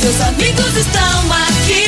seus amigos estão aqui.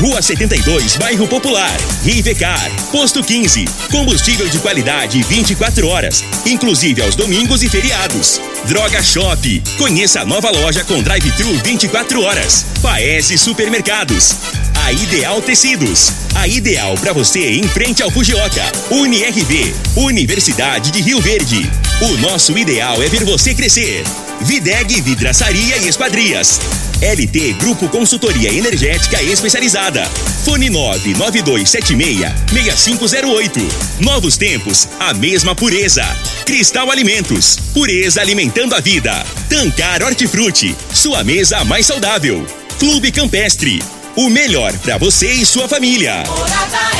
Rua 72, Bairro Popular. Rivecar. Posto 15. Combustível de qualidade 24 horas, inclusive aos domingos e feriados. Droga Shop. Conheça a nova loja com drive-thru 24 horas. Paese Supermercados. A Ideal Tecidos. A ideal para você em frente ao Fujioka. UniRV. Universidade de Rio Verde. O nosso ideal é ver você crescer. Videg Vidraçaria e Esquadrias. LT Grupo Consultoria Energética Especializada. Fone 99276-6508. Novos tempos, a mesma pureza. Cristal Alimentos. Pureza alimentando a vida. Tancar Hortifruti. Sua mesa mais saudável. Clube Campestre. O melhor para você e sua família. Morada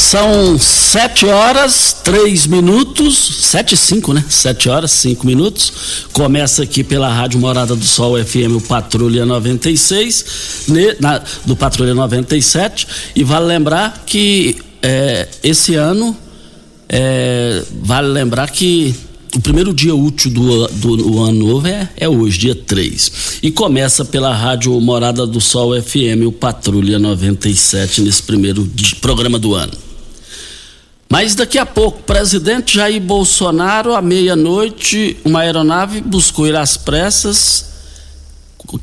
São sete horas, três minutos, sete e cinco, né? Sete horas, cinco minutos. Começa aqui pela Rádio Morada do Sol FM, o Patrulha 96, ne, na, do Patrulha 97. E vale lembrar que é, esse ano, é, vale lembrar que o primeiro dia útil do, do, do ano novo é, é hoje, dia 3. E começa pela Rádio Morada do Sol FM, o Patrulha 97, nesse primeiro programa do ano. Mas daqui a pouco, presidente Jair Bolsonaro, à meia-noite, uma aeronave buscou ir às pressas,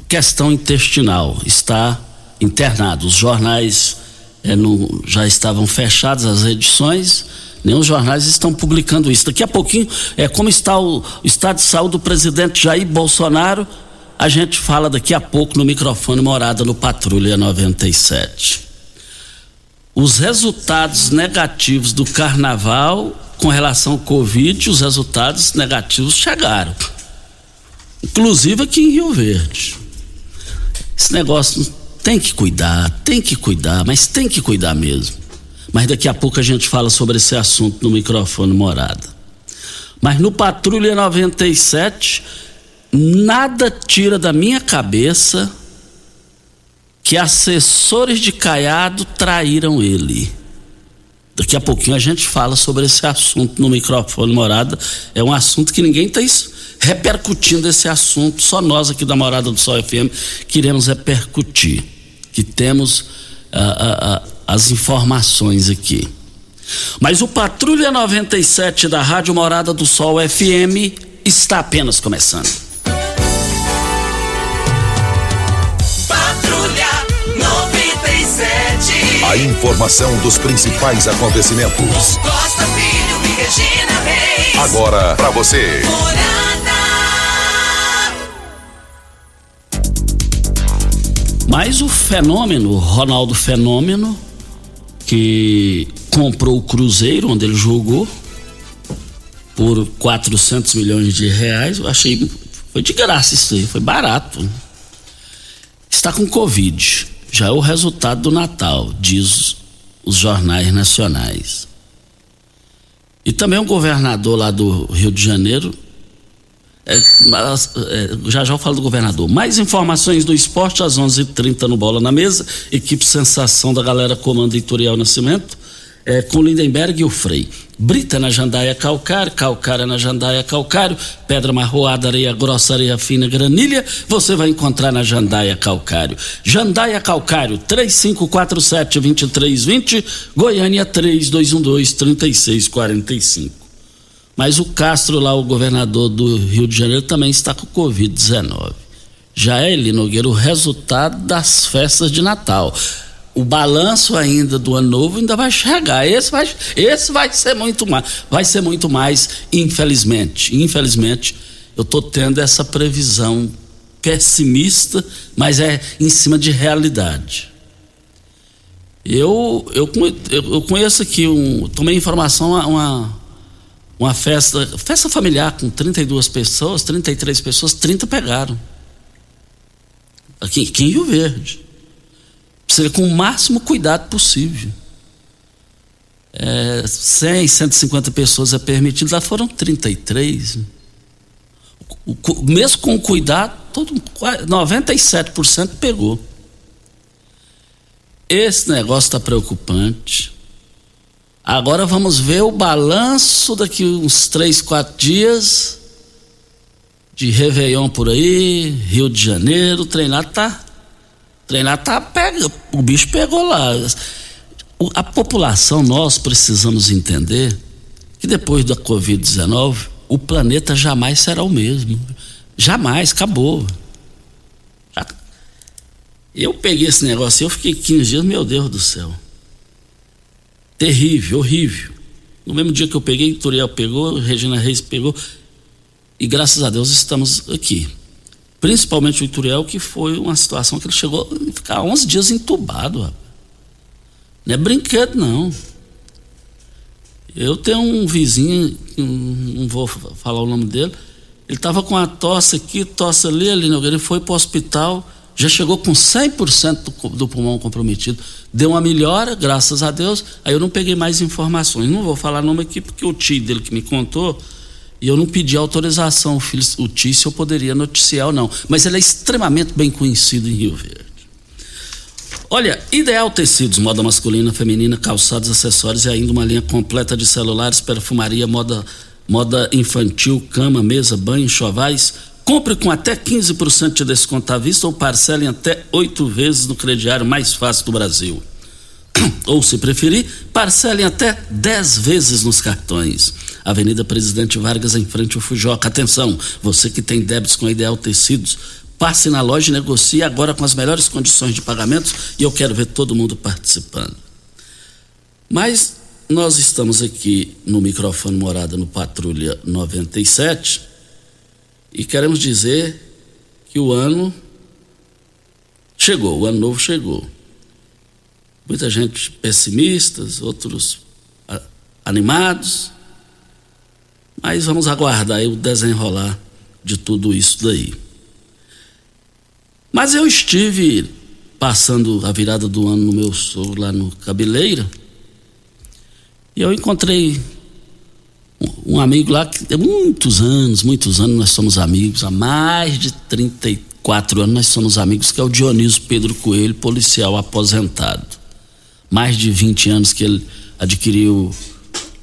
questão intestinal, está internado. Os jornais não- já estavam fechados, as edições, nem os jornais estão publicando isso. Daqui a pouquinho, é como está o, o estado de saúde do presidente Jair Bolsonaro, a gente fala daqui a pouco no microfone morada no Patrulha 97 os resultados negativos do carnaval com relação ao Covid, os resultados negativos chegaram. Inclusive aqui em Rio Verde. Esse negócio tem que cuidar, tem que cuidar, mas tem que cuidar mesmo. Mas daqui a pouco a gente fala sobre esse assunto no microfone morada. Mas no Patrulha 97, nada tira da minha cabeça que assessores de Caiado traíram ele. Daqui a pouquinho a gente fala sobre esse assunto no microfone Morada. É um assunto que ninguém está repercutindo esse assunto, só nós aqui da Morada do Sol FM queremos repercutir, que temos ah, ah, ah, as informações aqui. Mas o Patrulha 97 da Rádio Morada do Sol FM está apenas começando. A informação dos principais acontecimentos. Costa Filho e Regina Reis. Agora para você. Mas o fenômeno, o Ronaldo Fenômeno, que comprou o Cruzeiro, onde ele jogou, por 400 milhões de reais, eu achei. Foi de graça isso aí, foi barato. Está com Covid. Já é o resultado do Natal, diz os jornais nacionais. E também um governador lá do Rio de Janeiro. É, é, já já eu falo do governador. Mais informações do esporte às 11:30 h 30 no Bola na Mesa. Equipe Sensação da galera Comando Editorial Nascimento é, com Lindenberg e o Frei. Brita na jandaia calcário, calcária na jandaia calcário, pedra marroada, areia grossa, areia fina, granilha, você vai encontrar na jandaia calcário. Jandaia calcário, 3547-2320, Goiânia 3212-3645. Mas o Castro lá, o governador do Rio de Janeiro, também está com Covid-19. Já é, Nogueira, o resultado das festas de Natal o balanço ainda do ano novo ainda vai chegar. Esse vai, esse vai ser muito mais, vai ser muito mais, infelizmente. Infelizmente, eu estou tendo essa previsão pessimista, mas é em cima de realidade. Eu, eu, eu conheço aqui um. Tomei informação uma, uma festa, festa familiar com 32 pessoas, 33 pessoas, 30 pegaram. Aqui, aqui em Rio Verde. Precisa com o máximo cuidado possível. É, 100, 150 pessoas é permitido, lá foram 33. O, o, mesmo com cuidado, todo, 97% pegou. Esse negócio está preocupante. Agora vamos ver o balanço daqui uns três, quatro dias de Réveillon por aí, Rio de Janeiro, treinado tá Treinar tá pega, o bicho pegou lá. O, a população, nós precisamos entender que depois da Covid-19, o planeta jamais será o mesmo. Jamais, acabou. Já, eu peguei esse negócio, eu fiquei 15 dias, meu Deus do céu. Terrível, horrível. No mesmo dia que eu peguei, Turiel pegou, Regina Reis pegou. E graças a Deus estamos aqui principalmente o Ituriel, que foi uma situação que ele chegou a ficar 11 dias entubado. Não é brinquedo, não. Eu tenho um vizinho, não vou falar o nome dele, ele estava com a tosse aqui, tosse ali, ali, ele foi para o hospital, já chegou com 100% do, do pulmão comprometido. Deu uma melhora, graças a Deus, aí eu não peguei mais informações. Não vou falar nome aqui, porque o tio dele que me contou, e eu não pedi autorização, o, filho, Tício eu poderia noticiar ou não. Mas ele é extremamente bem conhecido em Rio Verde. Olha, Ideal Tecidos, moda masculina, feminina, calçados, acessórios e ainda uma linha completa de celulares, perfumaria, moda, moda infantil, cama, mesa, banho, chovais. Compre com até 15% de desconto à vista ou parcele até oito vezes no crediário mais fácil do Brasil. Ou, se preferir, parcelem até 10 vezes nos cartões. Avenida Presidente Vargas, em frente ao Fujoca. Atenção, você que tem débitos com Ideal Tecidos, passe na loja e negocie agora com as melhores condições de pagamento e eu quero ver todo mundo participando. Mas nós estamos aqui no microfone Morada no Patrulha 97 e queremos dizer que o ano chegou, o ano novo chegou. Muita gente pessimistas, outros animados, mas vamos aguardar o desenrolar de tudo isso daí. Mas eu estive passando a virada do ano no meu sogro lá no Cabeleira e eu encontrei um, amigo lá que há muitos anos, muitos anos nós somos amigos, há mais de 34 anos nós somos amigos, que é o Dionísio Pedro Coelho, policial aposentado. Mais de 20 anos que ele adquiriu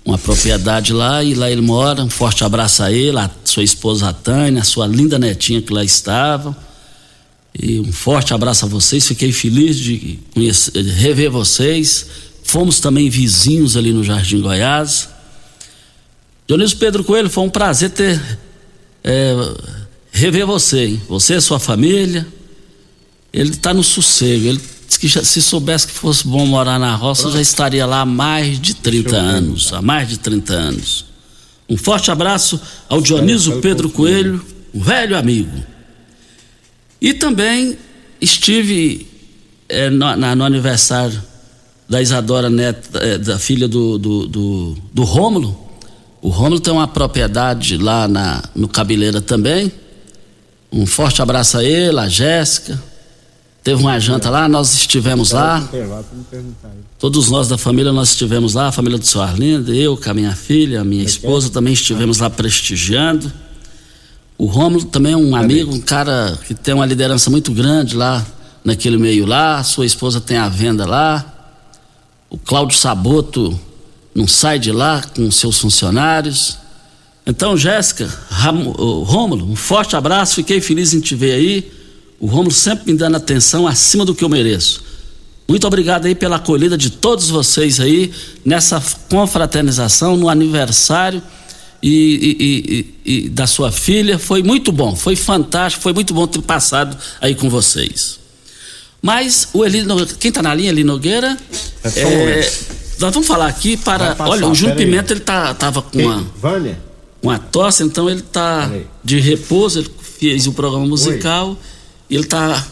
uma propriedade lá e lá ele mora. Um forte abraço a ele, a sua esposa a Tânia, a sua linda netinha que lá estava. E um forte abraço a vocês. Fiquei feliz de conhecer, rever vocês. Fomos também vizinhos ali no Jardim Goiás. Dionísio Pedro Coelho, foi um prazer ter é, rever você, hein? você sua família. Ele está no sossego, ele que já, se soubesse que fosse bom morar na roça, já estaria lá há mais de 30 anos. Há mais de 30 anos. Um forte abraço ao Dioniso Pedro Coelho, um velho amigo. E também estive é, no, na, no, aniversário da Isadora Neto, é, da filha do, do, do, do Rômulo. O Rômulo tem uma propriedade lá na, no Cabeleira também. Um forte abraço a ele, a Jéssica teve uma janta lá, nós estivemos lá. Todos nós da família, nós estivemos lá, a família do seu Arlindo, eu com a minha filha, a minha esposa também estivemos lá prestigiando. O Rômulo também é um amigo, um cara que tem uma liderança muito grande lá naquele meio lá, sua esposa tem a venda lá. O Cláudio Saboto não sai de lá com seus funcionários. Então, Jéssica, Rômulo, um forte abraço, fiquei feliz em te ver aí. O Rômulo sempre me dando atenção acima do que eu mereço. Muito obrigado aí pela acolhida de todos vocês aí nessa confraternização, no aniversário e, e, e, e da sua filha. Foi muito bom, foi fantástico, foi muito bom ter passado aí com vocês. Mas o Eli, quem está na linha, Eli Nogueira, é, é, nós vamos falar aqui para. Passar, olha, o Júnior Pimenta ele tá, tava com uma. Vânia? Uma tosse, então ele está de repouso, ele fez o programa musical, Oi. Ele está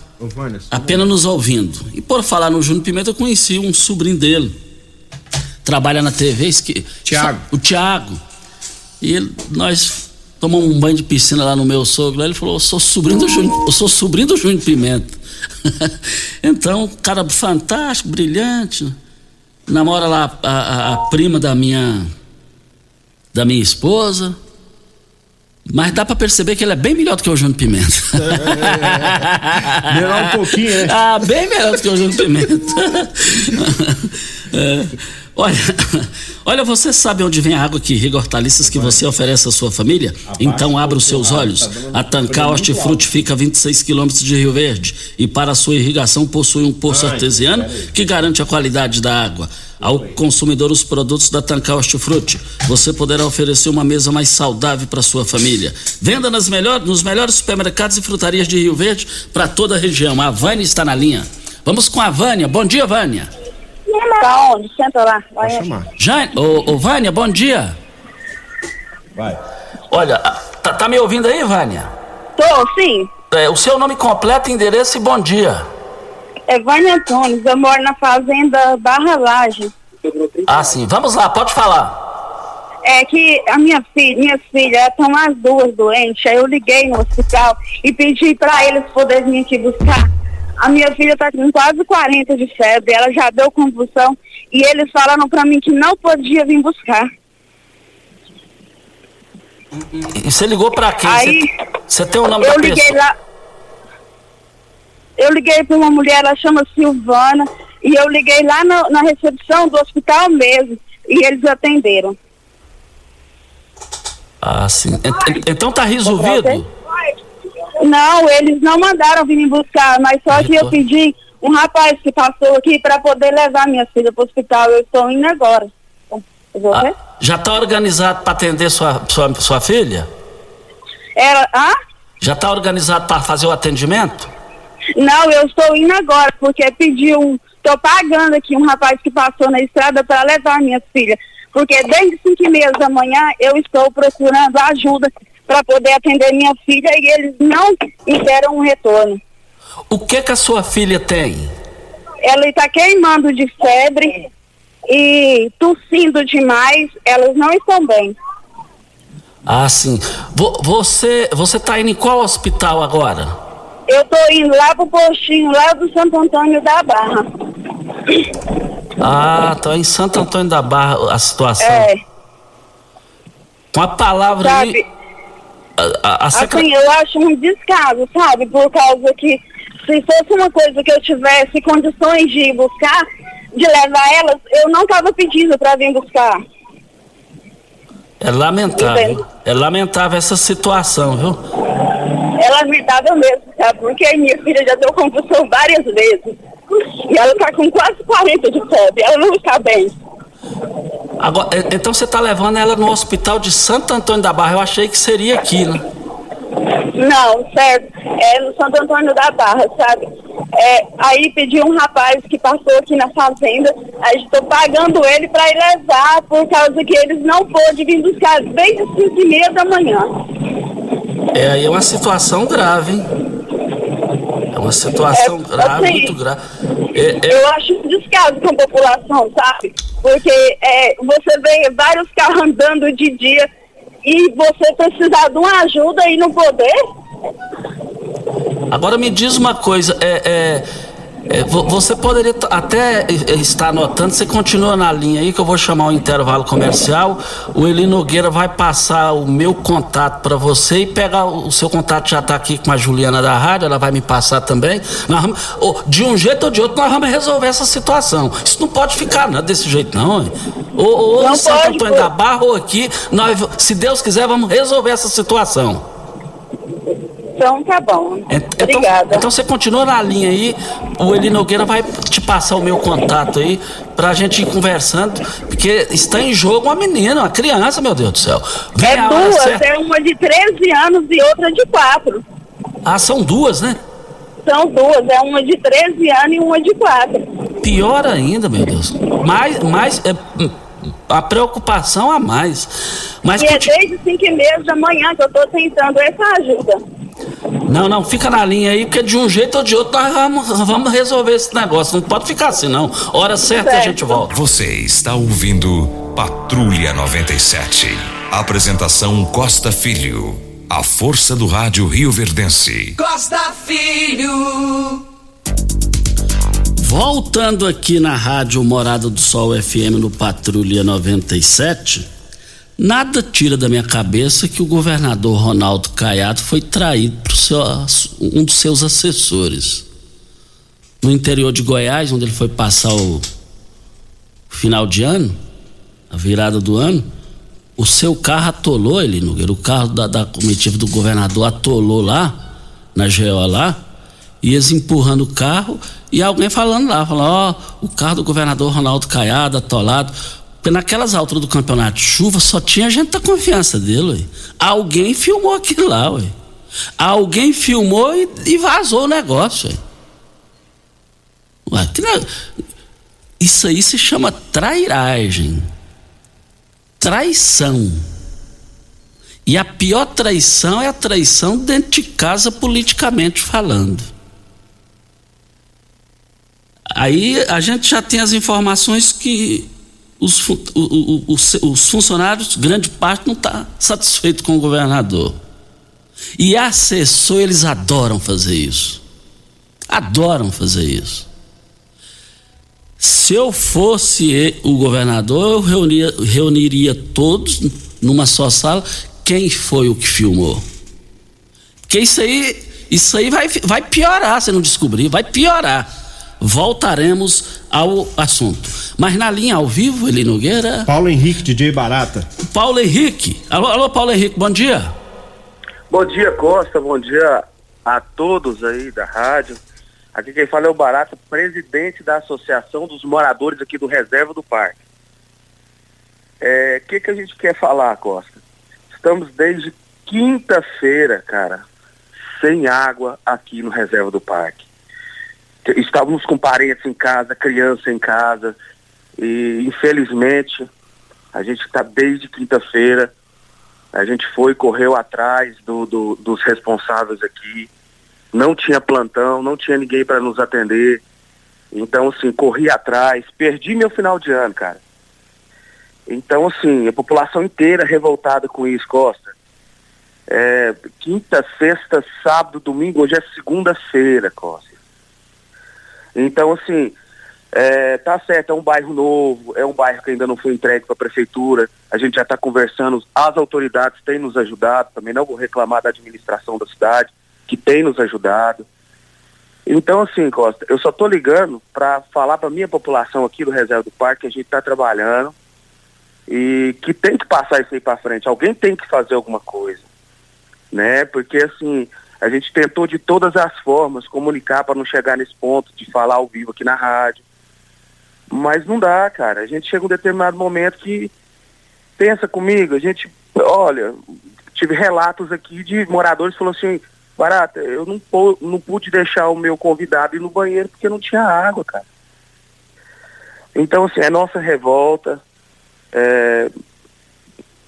apenas nos ouvindo. E por falar no Júnior Pimenta, eu conheci um sobrinho dele. Trabalha na TV, que, Tiago. O Tiago. E ele, nós tomamos um banho de piscina lá no meu sogro. Lá ele falou: Eu sou sobrinho do Júnior, eu sou sobrinho do Júnior Pimenta. então, cara fantástico, brilhante. Namora lá a, a, a prima da minha da minha esposa. Mas dá para perceber que ele é bem melhor do que o Júnior Pimenta. É, melhor um pouquinho, né? Ah, bem melhor do que o Júnior Pimenta. é. Olha, olha, você sabe onde vem a água que irriga hortaliças que você oferece à sua família? Então abra os seus olhos. A Tancar Hortifruti fica a 26 quilômetros de Rio Verde e para sua irrigação possui um poço artesiano que garante a qualidade da água. Ao consumidor os produtos da Tancar Hortifruti, você poderá oferecer uma mesa mais saudável para sua família. Venda nas melhor, nos melhores supermercados e frutarias de Rio Verde para toda a região. A Vânia está na linha. Vamos com a Vânia. Bom dia, Vânia. Tá onde? Senta lá. Vai chamar. Já, ô, ô, Vânia, bom dia. Vai. Olha, tá, tá me ouvindo aí, Vânia? Tô, sim. É, o seu nome completo, endereço e bom dia. É Vânia Antunes, eu moro na fazenda Barra Laje. Ah, sim. Vamos lá, pode falar. É que a minha filha, minhas filhas estão as duas doentes, aí eu liguei no hospital e pedi para eles poderem vir aqui buscar. A minha filha está com quase 40 de febre, ela já deu convulsão e eles falaram para mim que não podia vir buscar. E você ligou para quem? Aí, você tem o nome eu da liguei pessoa? lá. Eu liguei para uma mulher, ela chama Silvana, e eu liguei lá no, na recepção do hospital mesmo, e eles atenderam. Ah, sim. Então tá resolvido? Não, eles não mandaram vir me buscar, mas só que eu pedi um rapaz que passou aqui para poder levar minha filha para o hospital. Eu estou indo agora. Ah, já está organizado para atender sua, sua, sua filha? Ela, ah? Já está organizado para fazer o atendimento? Não, eu estou indo agora, porque pediu, estou pagando aqui um rapaz que passou na estrada para levar minha filha. Porque desde 5 e meia da manhã eu estou procurando ajuda para poder atender minha filha e eles não deram um retorno. O que que a sua filha tem? Ela está queimando de febre e tossindo demais, elas não estão bem. Ah, sim. você você está indo em qual hospital agora? Eu estou indo lá pro postinho, lá do Santo Antônio da Barra. Ah, tá em Santo Antônio da Barra a situação. É. Com a palavra Sabe, aí, a, a, Assim, eu acho um descaso, sabe? Por causa que se fosse uma coisa que eu tivesse condições de ir buscar, de levar elas, eu não estava pedindo para vir buscar. É lamentável. É lamentável essa situação, viu? É lamentável mesmo, sabe? Porque minha filha já deu convulsão várias vezes. E ela está com quase 40 de febre, ela não está bem. Agora, então você está levando ela no hospital de Santo Antônio da Barra. Eu achei que seria aqui, né? Não, certo. É no Santo Antônio da Barra, sabe? É, aí pedi um rapaz que passou aqui na fazenda. Aí estou pagando ele para ir levar, por causa que eles não podem vir buscar desde 5 e meia da manhã. É, aí é uma situação grave, hein? É uma situação É, grave, assim, muito grave. É, é- Eu acho um descaso com a população, sabe? Porque é, você vê vários carros andando de dia e você precisar de uma ajuda e não poder. Agora me diz uma coisa, é, é, você poderia até estar anotando, você continua na linha aí que eu vou chamar o intervalo comercial. O Eli Nogueira vai passar o meu contato para você e pegar o, seu contato já está aqui com a Juliana da rádio, ela vai me passar também. Vamos, de um jeito ou de outro, nós vamos resolver essa situação. Isso não pode ficar não, desse jeito, não. Ou, ou não Santo Antônio da Barra ou aqui, nós, se Deus quiser, vamos resolver essa situação. Então tá bom. Então, Obrigada. Então você continua na linha aí. O Eli Nogueira vai te passar o meu contato aí pra gente ir conversando, porque está em jogo uma menina, uma criança, meu Deus do céu. Vem é duas, é uma de 13 anos e outra de 4. Ah, são duas, né? São duas, é uma de 13 anos e uma de 4. Pior ainda, meu Deus. Mais, mais, é, a preocupação a mais. Mas e é desde 5 e meia da manhã que eu estou tentando essa ajuda. Não, não, fica na linha aí, porque de um jeito ou de outro nós vamos, vamos resolver esse negócio. Não pode ficar assim, não. Hora certa certo. a gente volta. Você está ouvindo Patrulha 97. Apresentação Costa Filho. A força do rádio Rio Verdense. Costa Filho. Voltando aqui na rádio Morada do Sol FM no Patrulha 97. Nada tira da minha cabeça que o governador Ronaldo Caiado foi traído por seu, um dos seus assessores. No interior de Goiás, onde ele foi passar o final de ano, a virada do ano, o seu carro atolou, ele, Nogueira, o carro da, da comitiva do governador atolou lá, na GO lá, e eles empurrando o carro e alguém falando lá, falando, ó, oh, o carro do governador Ronaldo Caiado atolado. Porque naquelas alturas do campeonato de chuva só tinha gente da confiança dele, ué. Alguém filmou aquilo lá, ué. Alguém filmou e, e vazou o negócio, ué. ué. Isso aí se chama trairagem. Traição. E a pior traição é a traição dentro de casa, politicamente falando. Aí a gente já tem as informações que os, os, os funcionários, grande parte, não está satisfeito com o governador. E assessor, eles adoram fazer isso. Adoram fazer isso. Se eu fosse o governador, eu reunia, reuniria todos numa só sala. Quem foi o que filmou? Porque isso aí, isso aí vai, vai piorar se não descobrir, vai piorar voltaremos ao assunto. Mas na linha ao vivo, Eli Nogueira. Paulo Henrique, DJ Barata. Paulo Henrique. Alô, alô, Paulo Henrique, bom dia. Bom dia, Costa. Bom dia a todos aí da rádio. Aqui quem fala é o Barata, presidente da Associação dos Moradores aqui do Reserva do Parque. O é, que, que a gente quer falar, Costa? Estamos desde quinta-feira, cara, sem água aqui no Reserva do Parque estávamos com parentes em casa, criança em casa, e infelizmente a gente está desde quinta-feira, a gente foi, correu atrás do, do, dos responsáveis aqui, não tinha plantão, não tinha ninguém para nos atender, então assim, corri atrás, perdi meu final de ano, cara. Então assim, a população inteira revoltada com isso, Costa. É, quinta, sexta, sábado, domingo, hoje é segunda-feira, Costa. Então, assim, é, tá certo, é um bairro novo, é um bairro que ainda não foi entregue para a prefeitura, a gente já está conversando, as autoridades têm nos ajudado, também não vou reclamar da administração da cidade, que tem nos ajudado. Então, assim, Costa, eu só estou ligando para falar para minha população aqui do Reserva do Parque que a gente está trabalhando e que tem que passar isso aí para frente. Alguém tem que fazer alguma coisa, né? Porque, assim, a gente tentou de todas as formas comunicar para não chegar nesse ponto de falar ao vivo aqui na rádio. Mas não dá, cara. A gente chega um determinado momento que pensa comigo, a gente, olha, tive relatos aqui de moradores que falaram assim, Barata, eu não, não pude deixar o meu convidado ir no banheiro porque não tinha água, cara. Então, assim, é nossa revolta. É,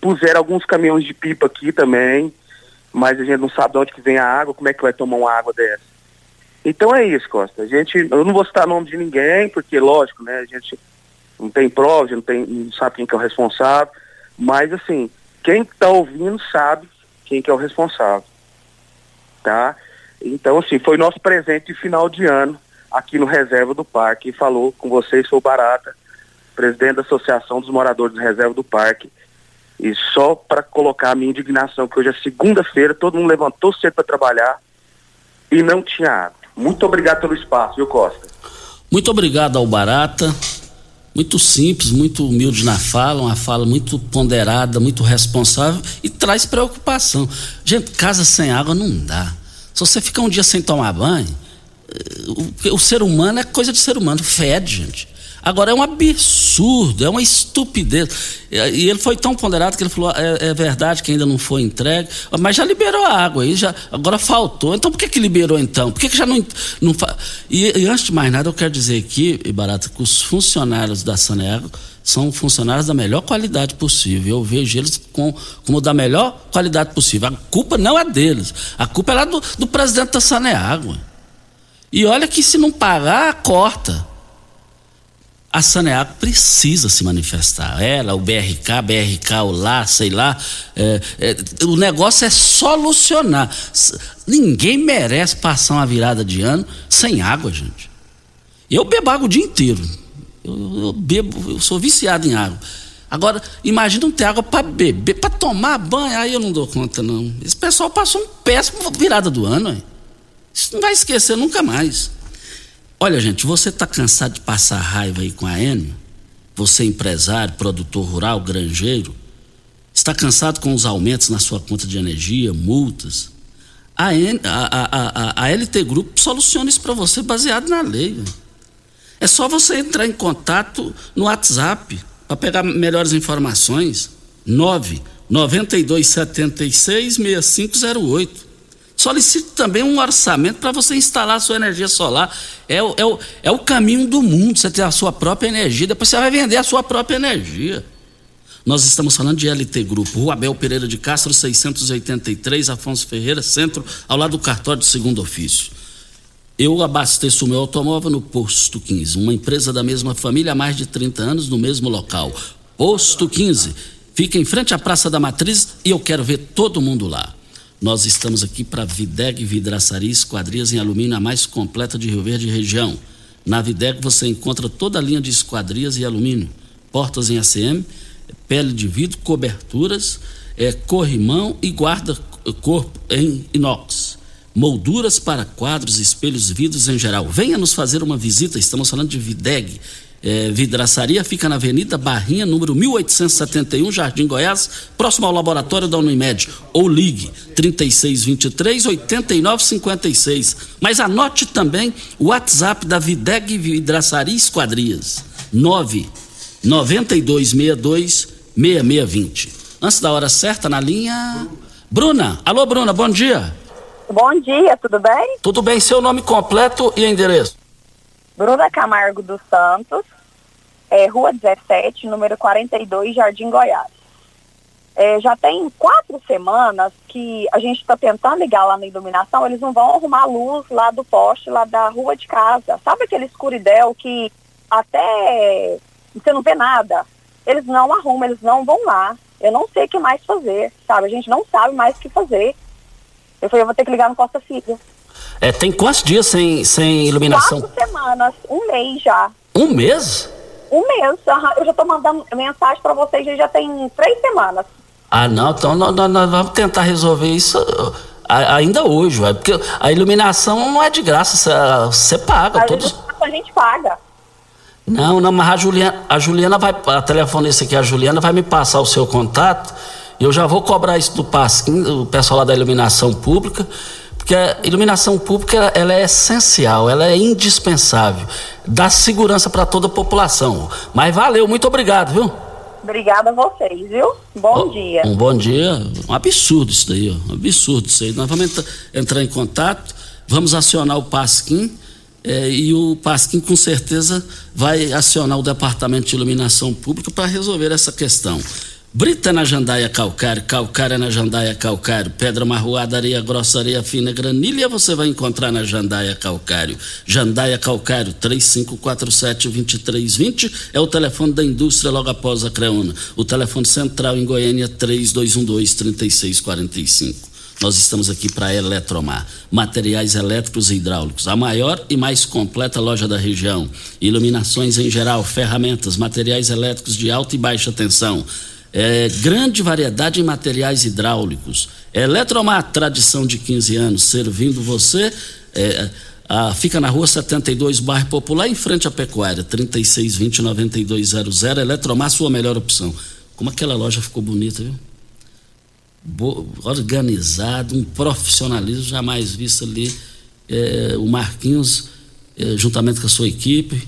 puseram alguns caminhões de pipa aqui também mas a gente não sabe de onde que vem a água, como é que vai tomar uma água dessa. Então é isso, Costa. A gente, eu não vou citar nome de ninguém, porque lógico, né, a gente não tem prova, não, tem, não sabe quem que é o responsável, mas assim, quem está ouvindo sabe quem que é o responsável. Tá? Então, assim, foi nosso presente de final de ano aqui no Reserva do Parque. Falou com vocês, sou Barata, presidente da Associação dos Moradores do Reserva do Parque. E só para colocar a minha indignação, que hoje é segunda-feira, todo mundo levantou cedo para trabalhar e não tinha água. Muito obrigado pelo espaço, viu, Costa? Muito obrigado ao Barata. Muito simples, muito humilde na fala, uma fala muito ponderada, muito responsável e traz preocupação. Gente, casa sem água não dá. Se você ficar um dia sem tomar banho, eh, o, o ser humano é coisa de ser humano, fede, gente. Agora é um absurdo, é uma estupidez. E ele foi tão ponderado que ele falou: é, é verdade que ainda não foi entregue, mas já liberou a água aí, já, agora faltou. Então por que, que liberou então? Por que, que já não. não fa... e, e, antes de mais nada, eu quero dizer aqui, Barata, que os funcionários da Saneago são funcionários da melhor qualidade possível. Eu vejo eles com, como da melhor qualidade possível. A culpa não é deles, a culpa é lá do, do presidente da Saneago. E olha que se não pagar, corta a Saneago precisa se manifestar. Ela, o BRK, BRK, o lá, sei lá. É, é, o negócio é solucionar. Ninguém merece passar uma virada de ano sem água, gente. Eu bebo água o dia inteiro. Eu, eu bebo, eu sou viciado em água. Agora, imagina não ter água para beber, para tomar banho, aí eu não dou conta, não. Esse pessoal passou um péssimo virada do ano, hein? Isso não vai esquecer nunca mais. Olha, gente, você está cansado de passar raiva aí com a Enio? Você empresário, produtor rural, granjeiro? Está cansado com os aumentos na sua conta de energia, multas? A, N, a, a, a, a LT Grupo soluciona isso para você baseado na lei. É só você entrar em contato no WhatsApp para pegar melhores informações. 9 9276 6508. Solicite também um orçamento para você instalar a sua energia solar. É, o, é, é o caminho do mundo, você ter a sua própria energia. Depois você vai vender a sua própria energia. Nós estamos falando de LT Grupo, Rua Abel Pereira de Castro, 683, Afonso Ferreira, centro, ao lado do cartório de segundo ofício. Eu abasteço o meu automóvel no Posto 15, uma empresa da mesma família há mais de 30 anos no mesmo local. Posto 15, fica em frente à Praça da Matriz e eu quero ver todo mundo lá. Nós estamos aqui para Videg Vidraçaria Esquadrias em alumínio a mais completa de Rio Verde região. Na Videg você encontra toda a linha de esquadrias e alumínio, portas em ACM, pele de vidro, coberturas, é, corrimão e guarda-corpo em inox. Molduras para quadros, espelhos, vidros em geral. Venha nos fazer uma visita, estamos falando de Videg é, vidraçaria fica na Avenida Barrinha, número 1871, Jardim Goiás, próximo ao laboratório da Unimed. Ou ligue 3623 8956. Mas anote também o WhatsApp da Videg Vidraçaria Esquadrias. 9 9262 6620. Antes da hora certa, na linha. Bruna. Alô, Bruna, bom dia. Bom dia, tudo bem? Tudo bem, seu nome completo e endereço. Bruna Camargo dos Santos, é, Rua 17, número 42, Jardim Goiás. É, já tem quatro semanas que a gente está tentando ligar lá na iluminação, eles não vão arrumar a luz lá do poste, lá da rua de casa. Sabe aquele escuridão que até você não vê nada? Eles não arrumam, eles não vão lá. Eu não sei o que mais fazer, sabe? A gente não sabe mais o que fazer. Eu falei, eu vou ter que ligar no Costa Filho. É, tem quantos dias sem, sem iluminação? Quatro semanas, um mês já. Um mês? Um mês. Eu já estou mandando mensagem para vocês já tem três semanas. Ah, não, então nós, nós vamos tentar resolver isso ainda hoje, ué, porque a iluminação não é de graça, você paga. A todos... a gente paga. Não, não, mas a Juliana, a Juliana vai, a telefonista aqui, a Juliana vai me passar o seu contato eu já vou cobrar isso do Pasquim, o pessoal lá da iluminação pública, porque a iluminação pública ela é essencial, ela é indispensável, dá segurança para toda a população. Mas valeu, muito obrigado, viu? Obrigada a vocês, viu? Bom dia. Um bom dia. Um absurdo isso daí, ó. Um absurdo isso aí. Nós vamos entrar em contato, vamos acionar o Pasquim é, e o Pasquim com certeza vai acionar o Departamento de Iluminação Pública para resolver essa questão. Brita na jandaia calcário, calcária na jandaia calcário, pedra marroada, areia grossa, areia fina, granilha você vai encontrar na jandaia calcário. Jandaia calcário, 3547-2320 é o telefone da indústria logo após a Creona. O telefone central em Goiânia, 3212-3645. Nós estamos aqui para Eletromar. Materiais elétricos e hidráulicos. A maior e mais completa loja da região. Iluminações em geral, ferramentas, materiais elétricos de alta e baixa tensão. É, grande variedade em materiais hidráulicos. Eletromar, tradição de 15 anos, servindo você. É, a, fica na rua 72, bairro Popular, em frente à Pecuária, 3620-9200. Eletromar, sua melhor opção. Como aquela loja ficou bonita, viu? Organizado, um profissionalismo jamais visto ali. É, o Marquinhos, é, juntamente com a sua equipe,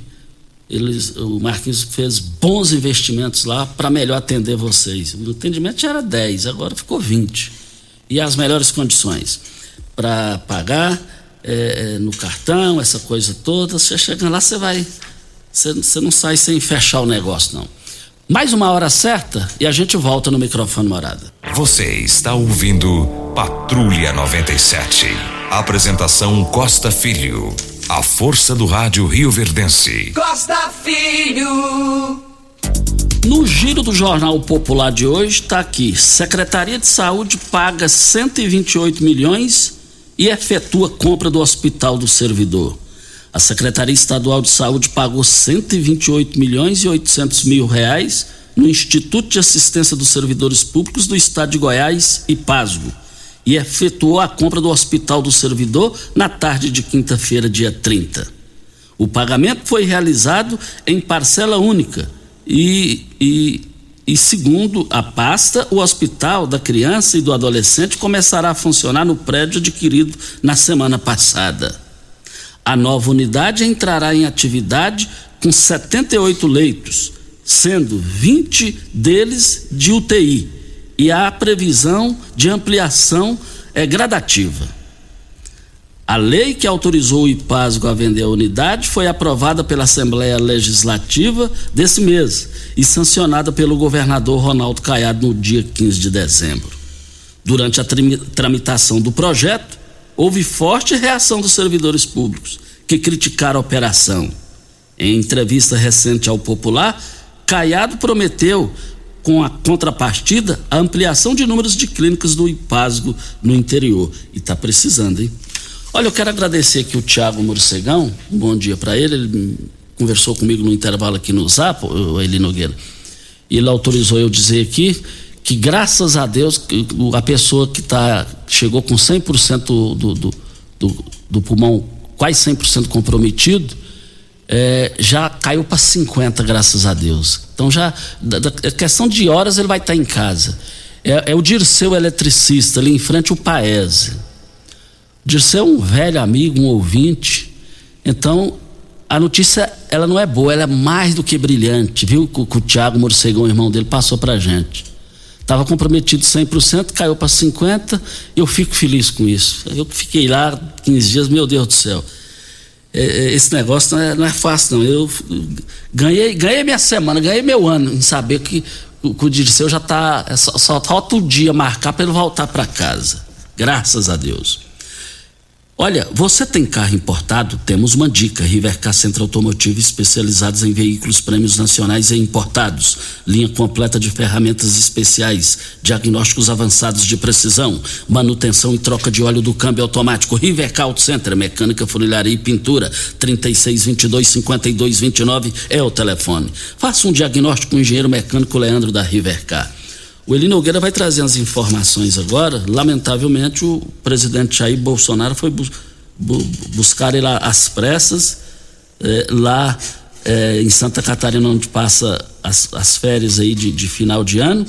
eles, o Marquinhos fez bons investimentos lá para melhor atender vocês. O atendimento já era 10, agora ficou 20. E as melhores condições para pagar é, é, no cartão, essa coisa toda. Você chega lá, você vai. Você, você não sai sem fechar o negócio, não. Mais uma hora certa e a gente volta no microfone morada. Você está ouvindo Patrulha 97. Apresentação Costa Filho. A força do rádio Rio Verdense. Costa Filho. No giro do Jornal Popular de hoje está aqui: Secretaria de Saúde paga 128 milhões e efetua compra do Hospital do Servidor. A Secretaria Estadual de Saúde pagou 128 milhões e 800 mil reais no Instituto de Assistência dos Servidores Públicos do Estado de Goiás e Pasgo e efetuou a compra do Hospital do Servidor na tarde de quinta-feira, dia 30. O pagamento foi realizado em parcela única e, e, e, segundo a pasta, o Hospital da Criança e do Adolescente começará a funcionar no prédio adquirido na semana passada. A nova unidade entrará em atividade com 78 leitos, sendo 20 deles de UTI e a previsão de ampliação é gradativa. A lei que autorizou o IPASGO a vender a unidade foi aprovada pela Assembleia Legislativa desse mês e sancionada pelo governador Ronaldo Caiado no dia 15 de dezembro. Durante a tramitação do projeto, houve forte reação dos servidores públicos, que criticaram a operação. Em entrevista recente ao Popular, Caiado prometeu com a contrapartida, a ampliação de números de clínicas do IPASGO no interior. E está precisando, hein? Olha, eu quero agradecer aqui o Tiago Morcegão, um bom dia para ele. Ele conversou comigo no intervalo aqui no Zap, o Eli Nogueira. Ele autorizou eu dizer aqui que, graças a Deus, a pessoa que tá, chegou com 100% do, do, do, do pulmão quase 100% comprometido, é, já caiu para 50, graças a Deus. Então já, da, da, é questão de horas ele vai estar tá em casa. É, é, o Dirceu eletricista, ali em frente ao Paese. Dirceu é um velho amigo, um ouvinte. Então, a notícia, ela não é boa, ela é mais do que brilhante, viu? Que, que o Tiago Morcegão, irmão dele, passou pra gente. Estava comprometido 100%, caiu para 50%, eu fico feliz com isso. Eu fiquei lá 15 dias, meu Deus do céu. É, é, esse negócio não é, não é, fácil, não. Eu ganhei, ganhei minha semana, ganhei meu ano em saber que, que o Dirceu já está. É só, só falta o dia marcar para ele voltar para casa. Graças a Deus. Olha, você tem carro importado? Temos uma dica. Rivercar Centro Automotivo especializados em veículos prêmios nacionais e importados. Linha completa de ferramentas especiais, diagnósticos avançados de precisão, manutenção e troca de óleo do câmbio automático. Rivercar Auto Center, mecânica, funilaria e pintura. 3622-5229 é o telefone. Faça um diagnóstico com o engenheiro mecânico Leandro da Rivercar. O Eli Nogueira vai trazer as informações agora. Lamentavelmente, o presidente Jair Bolsonaro foi bu bu buscar ele às pressas, eh, lá eh, em Santa Catarina, onde passa as, as férias aí de, de final de ano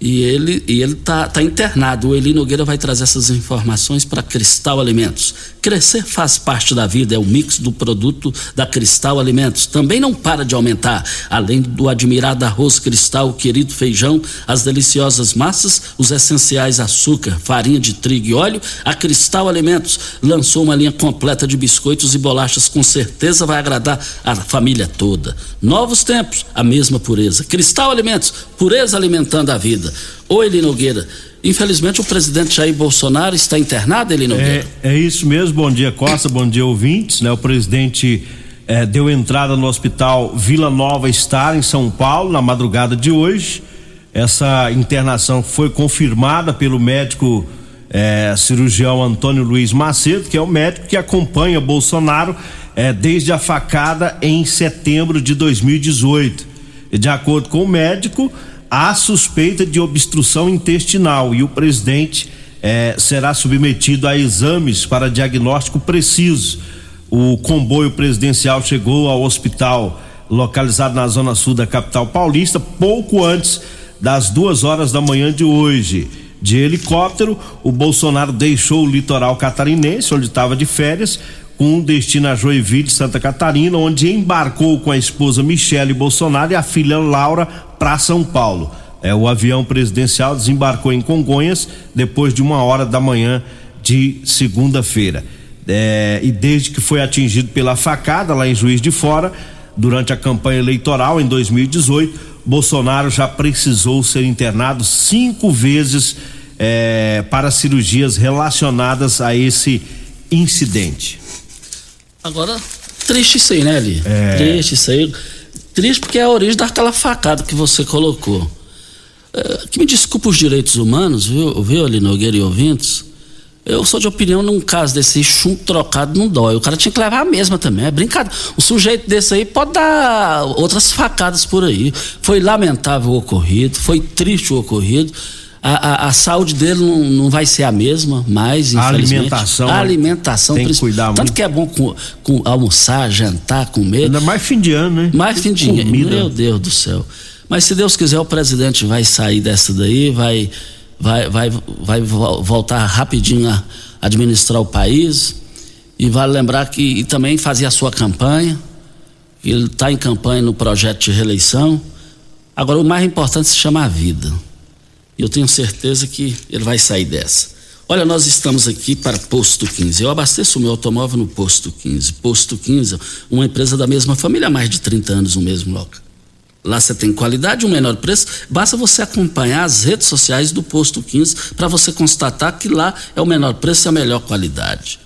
e ele e ele tá, tá internado. O Eli Nogueira vai trazer essas informações para Cristal Alimentos. Crescer faz parte da vida, é o mix do produto da Cristal Alimentos. Também não para de aumentar. Além do admirado arroz cristal, o querido feijão, as deliciosas massas, os essenciais açúcar, farinha de trigo e óleo, a Cristal Alimentos lançou uma linha completa de biscoitos e bolachas com certeza vai agradar a família toda. Novos tempos, a mesma pureza. Cristal Alimentos, pureza alimentando a vida. Ô Eli Nogueira, infelizmente o presidente Jair Bolsonaro está internado, Eli Nogueira. É, é isso mesmo, bom dia Costa, bom dia ouvintes, né? O presidente é, deu entrada no hospital Vila Nova Star, em São Paulo, na madrugada de hoje. Essa internação foi confirmada pelo médico é, cirurgião Antônio Luiz Macedo, que é o médico que acompanha Bolsonaro é, desde a facada em setembro de 2018. E de acordo com o médico, há suspeita de obstrução intestinal e o presidente é, será submetido a exames para diagnóstico preciso. O comboio presidencial chegou ao hospital localizado na zona sul da capital paulista pouco antes das duas horas da manhã de hoje. De helicóptero, o Bolsonaro deixou o litoral catarinense, onde estava de férias, com destino a Joinville, Santa Catarina, onde embarcou com a esposa Michele Bolsonaro e a filha Laura para São Paulo. É, o avião presidencial desembarcou em Congonhas depois de uma hora da manhã de segunda-feira. É, e desde que foi atingido pela facada lá em Juiz de Fora, durante a campanha eleitoral em 2018, Bolsonaro já precisou ser internado cinco vezes é, para cirurgias relacionadas a esse incidente. Agora, triste isso aí, né, Eli? É. Triste isso aí. Triste porque é a origem daquela facada que você colocou. É, que me desculpa os direitos humanos, viu, viu ali Nogueira e ouvintes? Eu sou de opinião, num caso desse chum trocado não dói. O cara tinha que levar a mesma também. É brincadeira. Um sujeito desse aí pode dar outras facadas por aí. Foi lamentável o ocorrido, foi triste o ocorrido. A, a, a saúde dele não, não, vai ser a mesma, mas a alimentação. A alimentação tem que cuidar Tanto muito. que é bom com, com almoçar, jantar, comer. Ainda mais fim de ano, né? Mais fim de ano. Meu Deus do céu. Mas se Deus quiser, o presidente vai sair dessa daí, vai vai, vai, vai voltar rapidinho a administrar o país. E vale lembrar que também fazia a sua campanha. Ele está em campanha no projeto de reeleição. Agora, o mais importante se chama a vida. Eu tenho certeza que ele vai sair dessa. Olha, nós estamos aqui para Posto 15. Eu abasteço o meu automóvel no Posto 15. Posto 15, uma empresa da mesma família há mais de 30 anos no mesmo local. Lá você tem qualidade e um menor preço. Basta você acompanhar as redes sociais do Posto 15 para você constatar que lá é o menor preço e a melhor qualidade.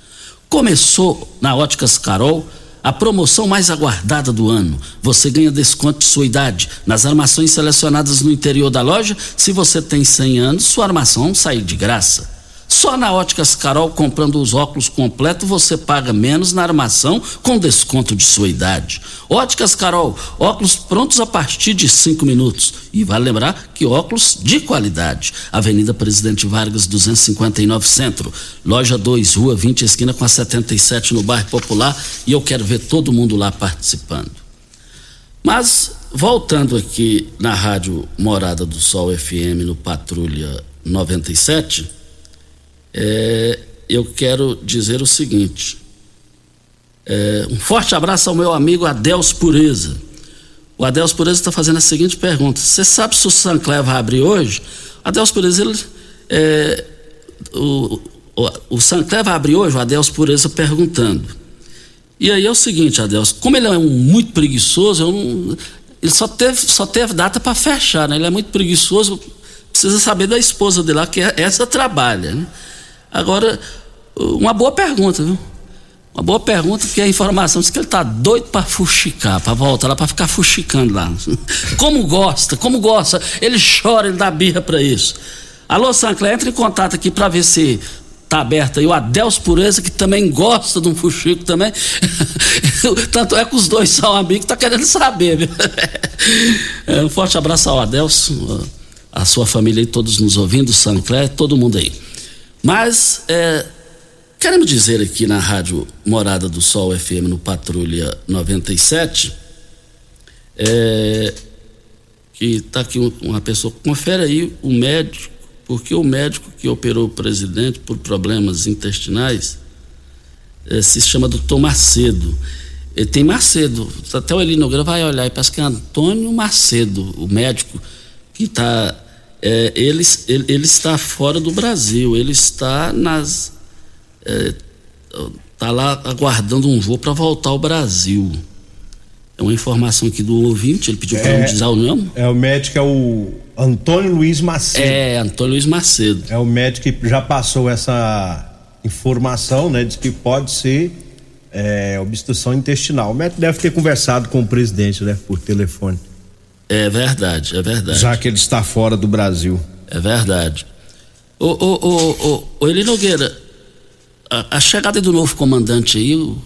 Começou na Óticas Carol a promoção mais aguardada do ano. Você ganha desconto de sua idade nas armações selecionadas no interior da loja. Se você tem 100 anos, sua armação sai de graça. Só na Óticas Carol, comprando os óculos completos, você paga menos na armação com desconto de sua idade. Óticas Carol, óculos prontos a partir de cinco minutos. E vale lembrar que óculos de qualidade. Avenida Presidente Vargas, 259 Centro. Loja 2, Rua 20, esquina com a 77 no bairro Popular. E eu quero ver todo mundo lá participando. Mas, voltando aqui na rádio Morada do Sol FM, no Patrulha 97 é, eu quero dizer o seguinte: é, um forte abraço ao meu amigo Adeus Pureza. O Adeus Pureza está fazendo a seguinte pergunta: Você sabe se o Sancler vai abrir hoje? Adeus Pureza, ele, é, o, o, o Sancler vai abrir hoje? O Adeus Pureza perguntando. E aí é o seguinte, Adeus, como ele é um muito preguiçoso, não, ele só teve, só teve data para fechar, né? Ele é muito preguiçoso, precisa saber da esposa dele lá, que é, essa trabalha, né? Agora, uma boa pergunta, viu? Uma boa pergunta, porque a informação diz que ele está doido para fuxicar, para voltar lá, para ficar fuxicando lá. Como gosta, como gosta. Ele chora, ele dá birra para isso. Alô, Sancler, entre em contato aqui para ver se tá aberto aí. O Adeus Pureza, que também gosta de um fuxico também. Tanto é que os dois são amigos, tá querendo saber, viu? É, um forte abraço ao Adeus, a sua família e todos nos ouvindo, Sancler, todo mundo aí. Mas é, queremos dizer aqui na Rádio Morada do Sol FM no Patrulha 97 é, que está aqui uma pessoa. Confere aí o médico, porque o médico que operou o presidente por problemas intestinais é, se chama doutor Macedo. Ele tem Macedo, até o Elino vai olhar e parece que é Antônio Macedo, o médico que está é, ele, ele, ele, está fora do Brasil, ele está nas. Está é, lá aguardando um voo para voltar ao Brasil. É uma informação aqui do ouvinte, ele pediu para não dizer o nome. É o médico, é o Antônio Luiz Macedo. É, Antônio Luiz Macedo. É o médico que já passou essa informação, né? Diz que pode ser é, obstrução intestinal. O médico deve ter conversado com o presidente, né? Por telefone. É verdade, é verdade. Já que ele está fora do Brasil. É verdade. Ô, ô, ô, ô, ô Eli Nogueira, a, a, chegada do novo comandante aí, o,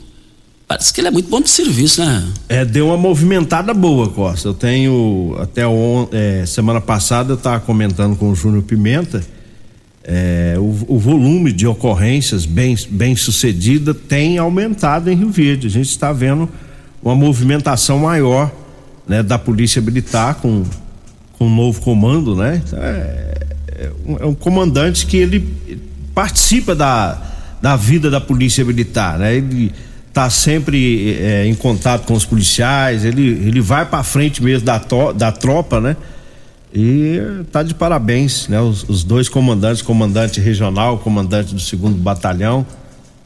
parece que ele é muito bom de serviço, né? É, deu uma movimentada boa, Costa. Eu tenho, até on, é, semana passada eu estava comentando com o Júnior Pimenta, é, o, o, volume de ocorrências bem, bem sucedida tem aumentado em Rio Verde. A gente está vendo uma movimentação maior né, da Polícia Militar com, com um novo comando, né? É, é, um, é um comandante que ele participa da, da vida da Polícia Militar, né? Ele está sempre é, em contato com os policiais, ele, ele vai para frente mesmo da, to, da tropa, né? E tá de parabéns, né? Os, os dois comandantes, comandante regional, comandante do segundo batalhão,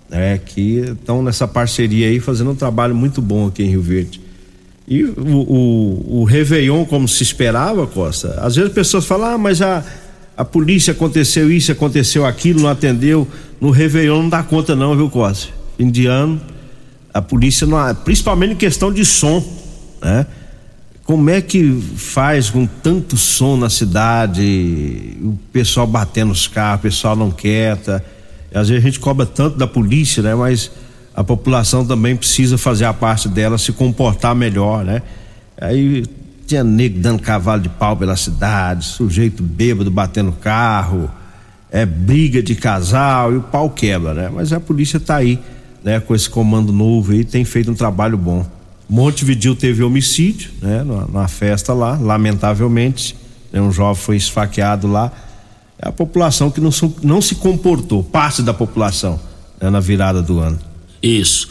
né? Que estão nessa parceria aí fazendo um trabalho muito bom aqui em Rio Verde. E o, o, o Réveillon, como se esperava, Costa, às vezes as pessoas falam, ah, mas a, a polícia aconteceu isso, aconteceu aquilo, não atendeu. No Réveillon não dá conta não, viu, Costa? Fim de ano, a polícia não, principalmente em questão de som, né? Como é que faz com tanto som na cidade, o pessoal batendo os carros, o pessoal não quieta. Às vezes a gente cobra tanto da polícia, né? Mas a população também precisa fazer a parte dela, se comportar melhor, né? Aí tinha nego dando cavalo de pau pela cidade, sujeito bêbado batendo carro, é briga de casal e o pau quebra, né? Mas a polícia tá aí, né? Com esse comando novo aí, tem feito um trabalho bom. Montevidil teve homicídio, né? Numa, festa lá, lamentavelmente, né? um jovem foi esfaqueado lá. É a população que não, não se comportou, parte da população, né? na virada do ano. Isso.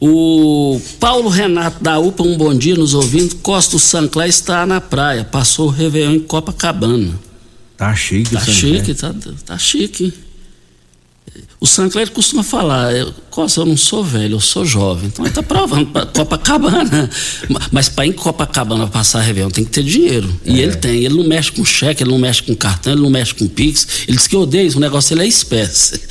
O Paulo Renato da UPA, um bom dia nos ouvindo. Costa Sancler está na praia, passou o Réveillon em Copacabana. Tá chique, Tá chique, tá, tá chique. O Sancler costuma falar, eu, Costa, eu não sou velho, eu sou jovem. Então ele tá provando pra Copacabana. Mas para em Copacabana passar Réveillon tem que ter dinheiro. E é. ele tem. Ele não mexe com cheque, ele não mexe com cartão, ele não mexe com Pix. Ele diz que odeia o negócio ele é espécie.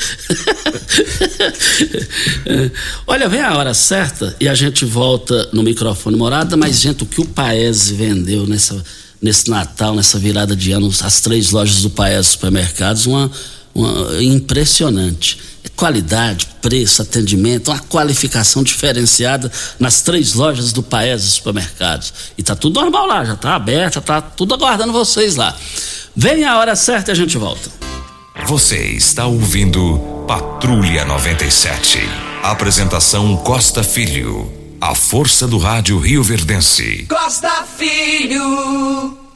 Olha, vem a hora certa e a gente volta no microfone morada, mas, gente, o que o Paese vendeu nessa, nesse Natal, nessa virada de ano, as três lojas do Paese Supermercados, uma uma, impressionante. É qualidade, preço, atendimento, uma qualificação diferenciada nas três lojas do Paes Supermercados. E tá tudo normal lá, já tá aberto, já tá tudo aguardando vocês lá. Vem a hora certa e a gente volta. Você está ouvindo Patrulha 97. Apresentação Costa Filho. A força do rádio Rio Verdense. Costa Filho.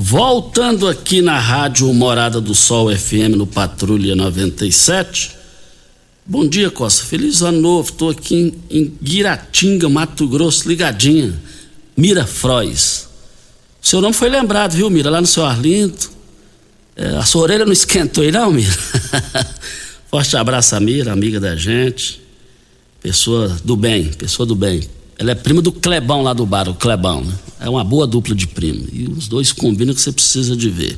Voltando aqui na rádio Morada do Sol FM no Patrulha 97. Bom dia, Costa. Feliz ano novo. Estou aqui em, em Guiratinga, Mato Grosso, ligadinha. Mira Frois. Seu nome foi lembrado, viu, Mira? Lá no seu Arlindo. É, a sua orelha não esquentou aí, não, Mira? Forte abraço a Mira, amiga da gente. Pessoa do bem, pessoa do bem. Ela é prima do Clebão lá do bar, o Clebão, né? É uma boa dupla de primo. E os dois combinam que você precisa de ver.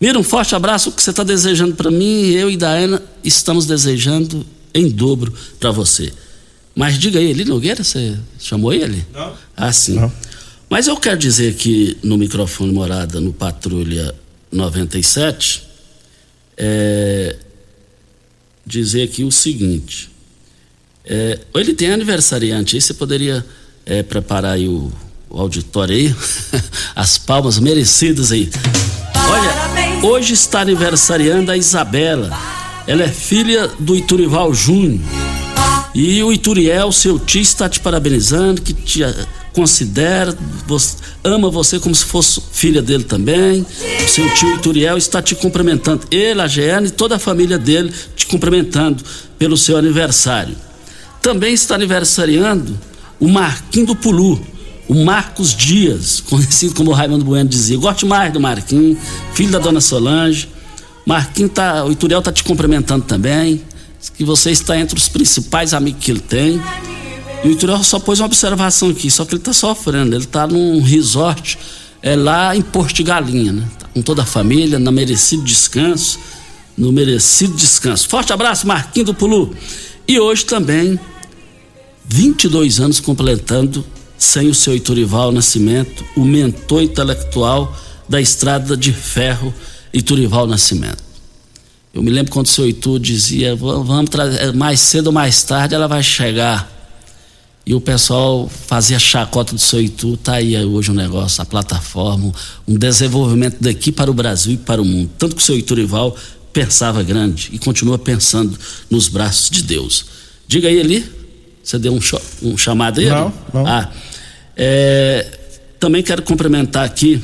Mira, um forte abraço. O que você está desejando para mim, eu e Daena estamos desejando em dobro para você. Mas diga aí, Eli Nogueira, você chamou ele? Não. Ah, sim. Não. Mas eu quero dizer aqui no microfone morada, no Patrulha 97, é, dizer aqui o seguinte. É, ele tem aniversariante aí, você poderia é, preparar aí o, o auditório aí, as palmas merecidas aí. Olha, hoje está aniversariando a Isabela. Ela é filha do Iturival Júnior. E o Ituriel, seu tio, está te parabenizando, que te eh, considera, ama você como se fosse filha dele também. O seu tio Ituriel está te cumprimentando. Ele, a Giane e toda a família dele te cumprimentando pelo seu aniversário. Também está aniversariando o Marquinho do Pulu, o Marcos Dias, conhecido como Raimundo Bueno dizia. Gosto mais do Marquinho, filho da dona Solange. Marquinho tá, o Ituriel tá te cumprimentando também, que você está entre os principais amigos que ele tem. E o Ituriel só pôs uma observação aqui, só que ele está sofrendo, ele está num resort é lá em Porto de Galinha, né? Tá com toda a família, na merecido descanso, no merecido descanso. Forte abraço, Marquinho do Pulu. E hoje também 22 anos completando sem o seu Iturival Nascimento, o mentor intelectual da estrada de ferro Iturival Nascimento. Eu me lembro quando o seu Itu dizia, vamos trazer, mais cedo ou mais tarde ela vai chegar. E o pessoal fazia chacota do seu Itu, tá aí hoje um negócio, a plataforma, um desenvolvimento daqui para o Brasil e para o mundo. Tanto que o seu Iturival pensava grande e continua pensando nos braços de Deus. Diga aí, Eli, você deu um, um chamado aí? Não, não. Ah, é, também quero cumprimentar aqui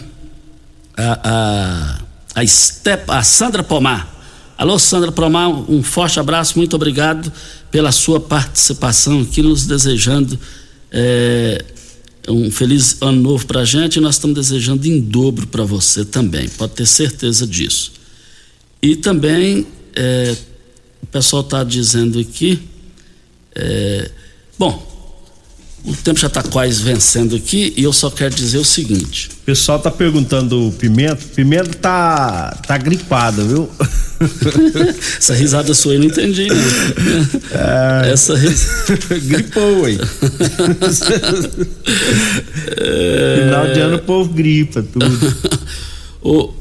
a, a, a, a Sandra Pomar. Alô, Sandra Pomar, um forte abraço, muito obrigado pela sua participação aqui, nos desejando é, um feliz ano novo para a gente e nós estamos desejando em dobro para você também, pode ter certeza disso. E também, é, o pessoal está dizendo aqui, é, bom, o tempo já está quase vencendo aqui e eu só quero dizer o seguinte. O pessoal tá perguntando o Pimenta. Pimenta tá, tá gripado, viu? Essa risada sua eu não entendi. Né? É... Essa risada. Gripou, hein? é... Final de ano o povo gripa tudo. o,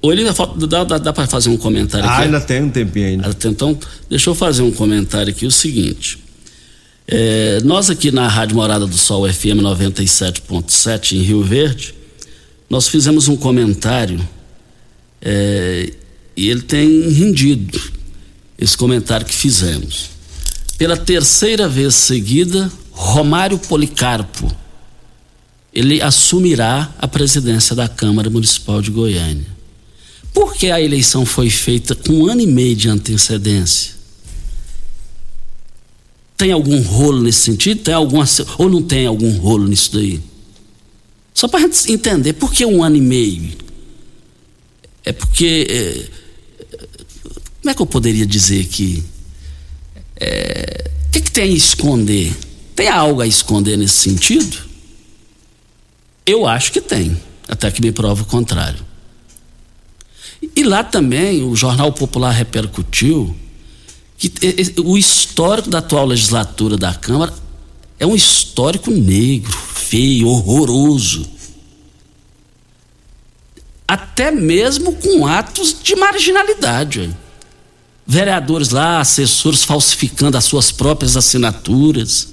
o Elina, dá, dá, dá para fazer um comentário ah, aqui? Ah, ainda tem um tempinho ainda. Então, deixa eu fazer um comentário aqui, o seguinte. É, nós aqui na Rádio Morada do Sol FM 97.7 em Rio Verde, nós fizemos um comentário é, e ele tem rendido esse comentário que fizemos. Pela terceira vez seguida, Romário Policarpo ele assumirá a presidência da Câmara Municipal de Goiânia. Por que a eleição foi feita com um ano e meio de antecedência? Tem algum rolo nesse sentido? Tem alguma, ou não tem algum rolo nisso daí? Só para a gente entender, por que um ano e meio? É porque. É, como é que eu poderia dizer que. É, o que, que tem a esconder? Tem algo a esconder nesse sentido? Eu acho que tem, até que me prova o contrário. E lá também o Jornal Popular repercutiu que o histórico da atual legislatura da Câmara é um histórico negro, feio, horroroso. Até mesmo com atos de marginalidade. Vereadores lá, assessores falsificando as suas próprias assinaturas.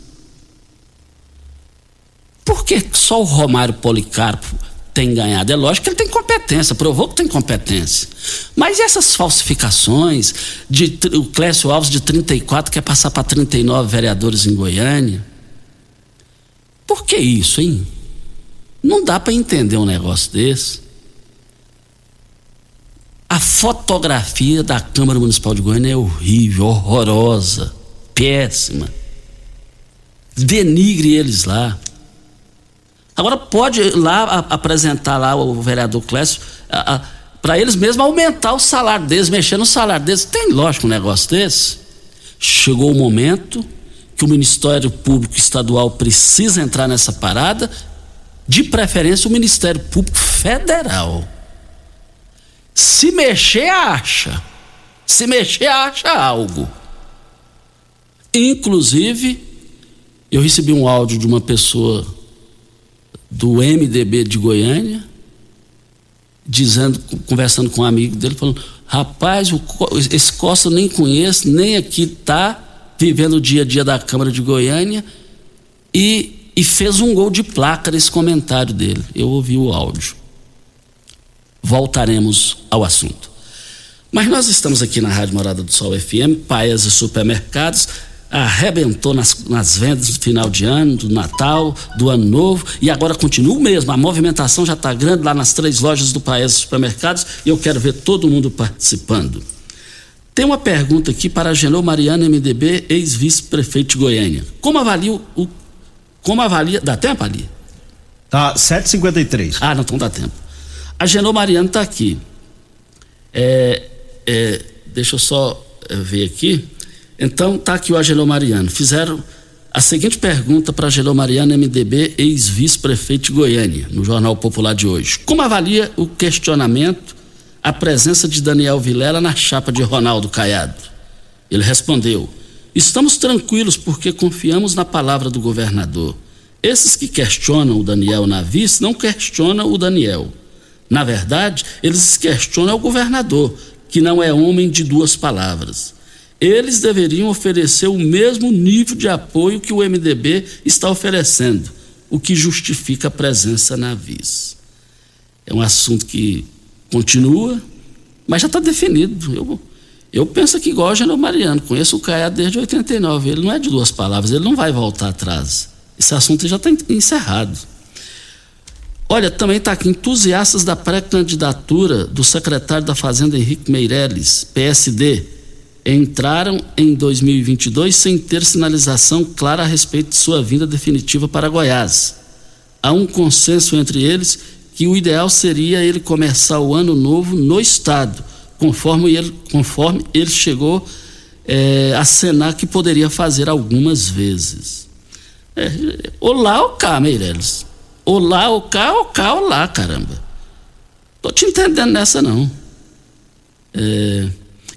Por que só o Romário Policarpo tem ganhado. É lógico que ele tem competência, provou que tem competência. Mas essas falsificações de o Clécio Alves de 34 quer passar para 39 vereadores em Goiânia? Por que isso, hein? Não dá para entender um negócio desse. A fotografia da Câmara Municipal de Goiânia é horrível, horrorosa, péssima. Denigre eles lá. Agora pode lá a, apresentar lá o vereador Clécio para eles mesmos aumentar o salário deles, mexer no salário deles. Tem lógico um negócio desse? Chegou o momento que o Ministério Público Estadual precisa entrar nessa parada, de preferência o Ministério Público Federal. Se mexer, acha. Se mexer, acha algo. Inclusive, eu recebi um áudio de uma pessoa do MDB de Goiânia, dizendo, conversando com um amigo dele, falando: rapaz, o, esse Costa eu nem conheço, nem aqui está vivendo o dia a dia da Câmara de Goiânia, e, e fez um gol de placa nesse comentário dele. Eu ouvi o áudio. Voltaremos ao assunto. Mas nós estamos aqui na Rádio Morada do Sol FM, Paias e Supermercados arrebentou nas, nas vendas do final de ano, do Natal, do Ano Novo, e agora continua o mesmo. A movimentação já está grande lá nas três lojas do país supermercados e eu quero ver todo mundo participando. Tem uma pergunta aqui para Genô Mariana MDB, ex-vice-prefeito de Goiânia. Como avalia o. Como avalia. Dá tempo ali? Tá, 7h53. Ah, não, então dá tempo. A Genô Mariana está aqui. É, é, deixa eu só é, ver aqui. Então, está aqui o Agelô Mariano. Fizeram a seguinte pergunta para Agelô Mariano, MDB, ex-vice-prefeito de Goiânia, no Jornal Popular de hoje. Como avalia o questionamento, a presença de Daniel Vilela na chapa de Ronaldo Caiado? Ele respondeu: Estamos tranquilos porque confiamos na palavra do governador. Esses que questionam o Daniel na vice não questionam o Daniel. Na verdade, eles questionam o governador, que não é homem de duas palavras. Eles deveriam oferecer o mesmo nível de apoio que o MDB está oferecendo, o que justifica a presença na vice. É um assunto que continua, mas já está definido. Eu, eu penso que igual o General Mariano, conheço o Caiado desde 89, ele não é de duas palavras, ele não vai voltar atrás. Esse assunto já está encerrado. Olha, também está aqui, entusiastas da pré-candidatura do secretário da Fazenda Henrique Meirelles, PSD, entraram em 2022 sem ter sinalização clara a respeito de sua vinda definitiva para Goiás. Há um consenso entre eles que o ideal seria ele começar o ano novo no estado, conforme ele, conforme ele chegou é, a cenar que poderia fazer algumas vezes. É, olá, o cá, Meirelles. Olá, o cá, o cá, olá, caramba. Tô te entendendo nessa, não. É,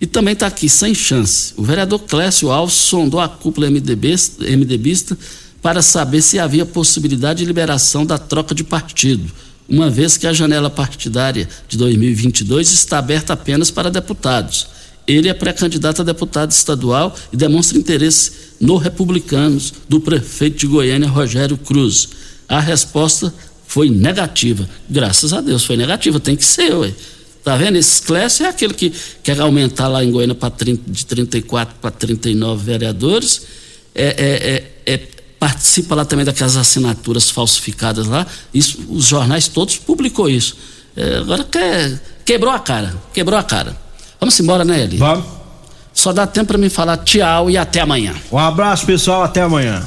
e também está aqui, sem chance. O vereador Clécio Alves sondou a cúpula MDB, MDBista para saber se havia possibilidade de liberação da troca de partido, uma vez que a janela partidária de 2022 está aberta apenas para deputados. Ele é pré-candidato a deputado estadual e demonstra interesse no Republicanos do prefeito de Goiânia, Rogério Cruz. A resposta foi negativa. Graças a Deus foi negativa, tem que ser, ué. Tá vendo? Esse Clécio é aquele que quer aumentar lá em Goiânia para de 34 para 39 vereadores. É, é, é, é, participa lá também daquelas assinaturas falsificadas lá. Isso, os jornais todos publicou isso. É, agora quer, quebrou a cara. Quebrou a cara. Vamos embora, né, Eli? Vamos. Só dá tempo para mim falar tchau e até amanhã. Um abraço, pessoal. Até amanhã.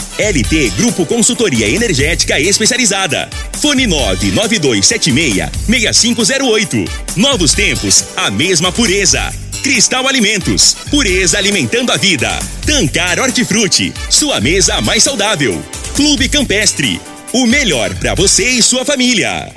LT Grupo Consultoria Energética Especializada. Fone 99276-6508. Novos tempos, a mesma pureza. Cristal Alimentos, pureza alimentando a vida. Tancar Hortifruti, sua mesa mais saudável. Clube Campestre, o melhor para você e sua família.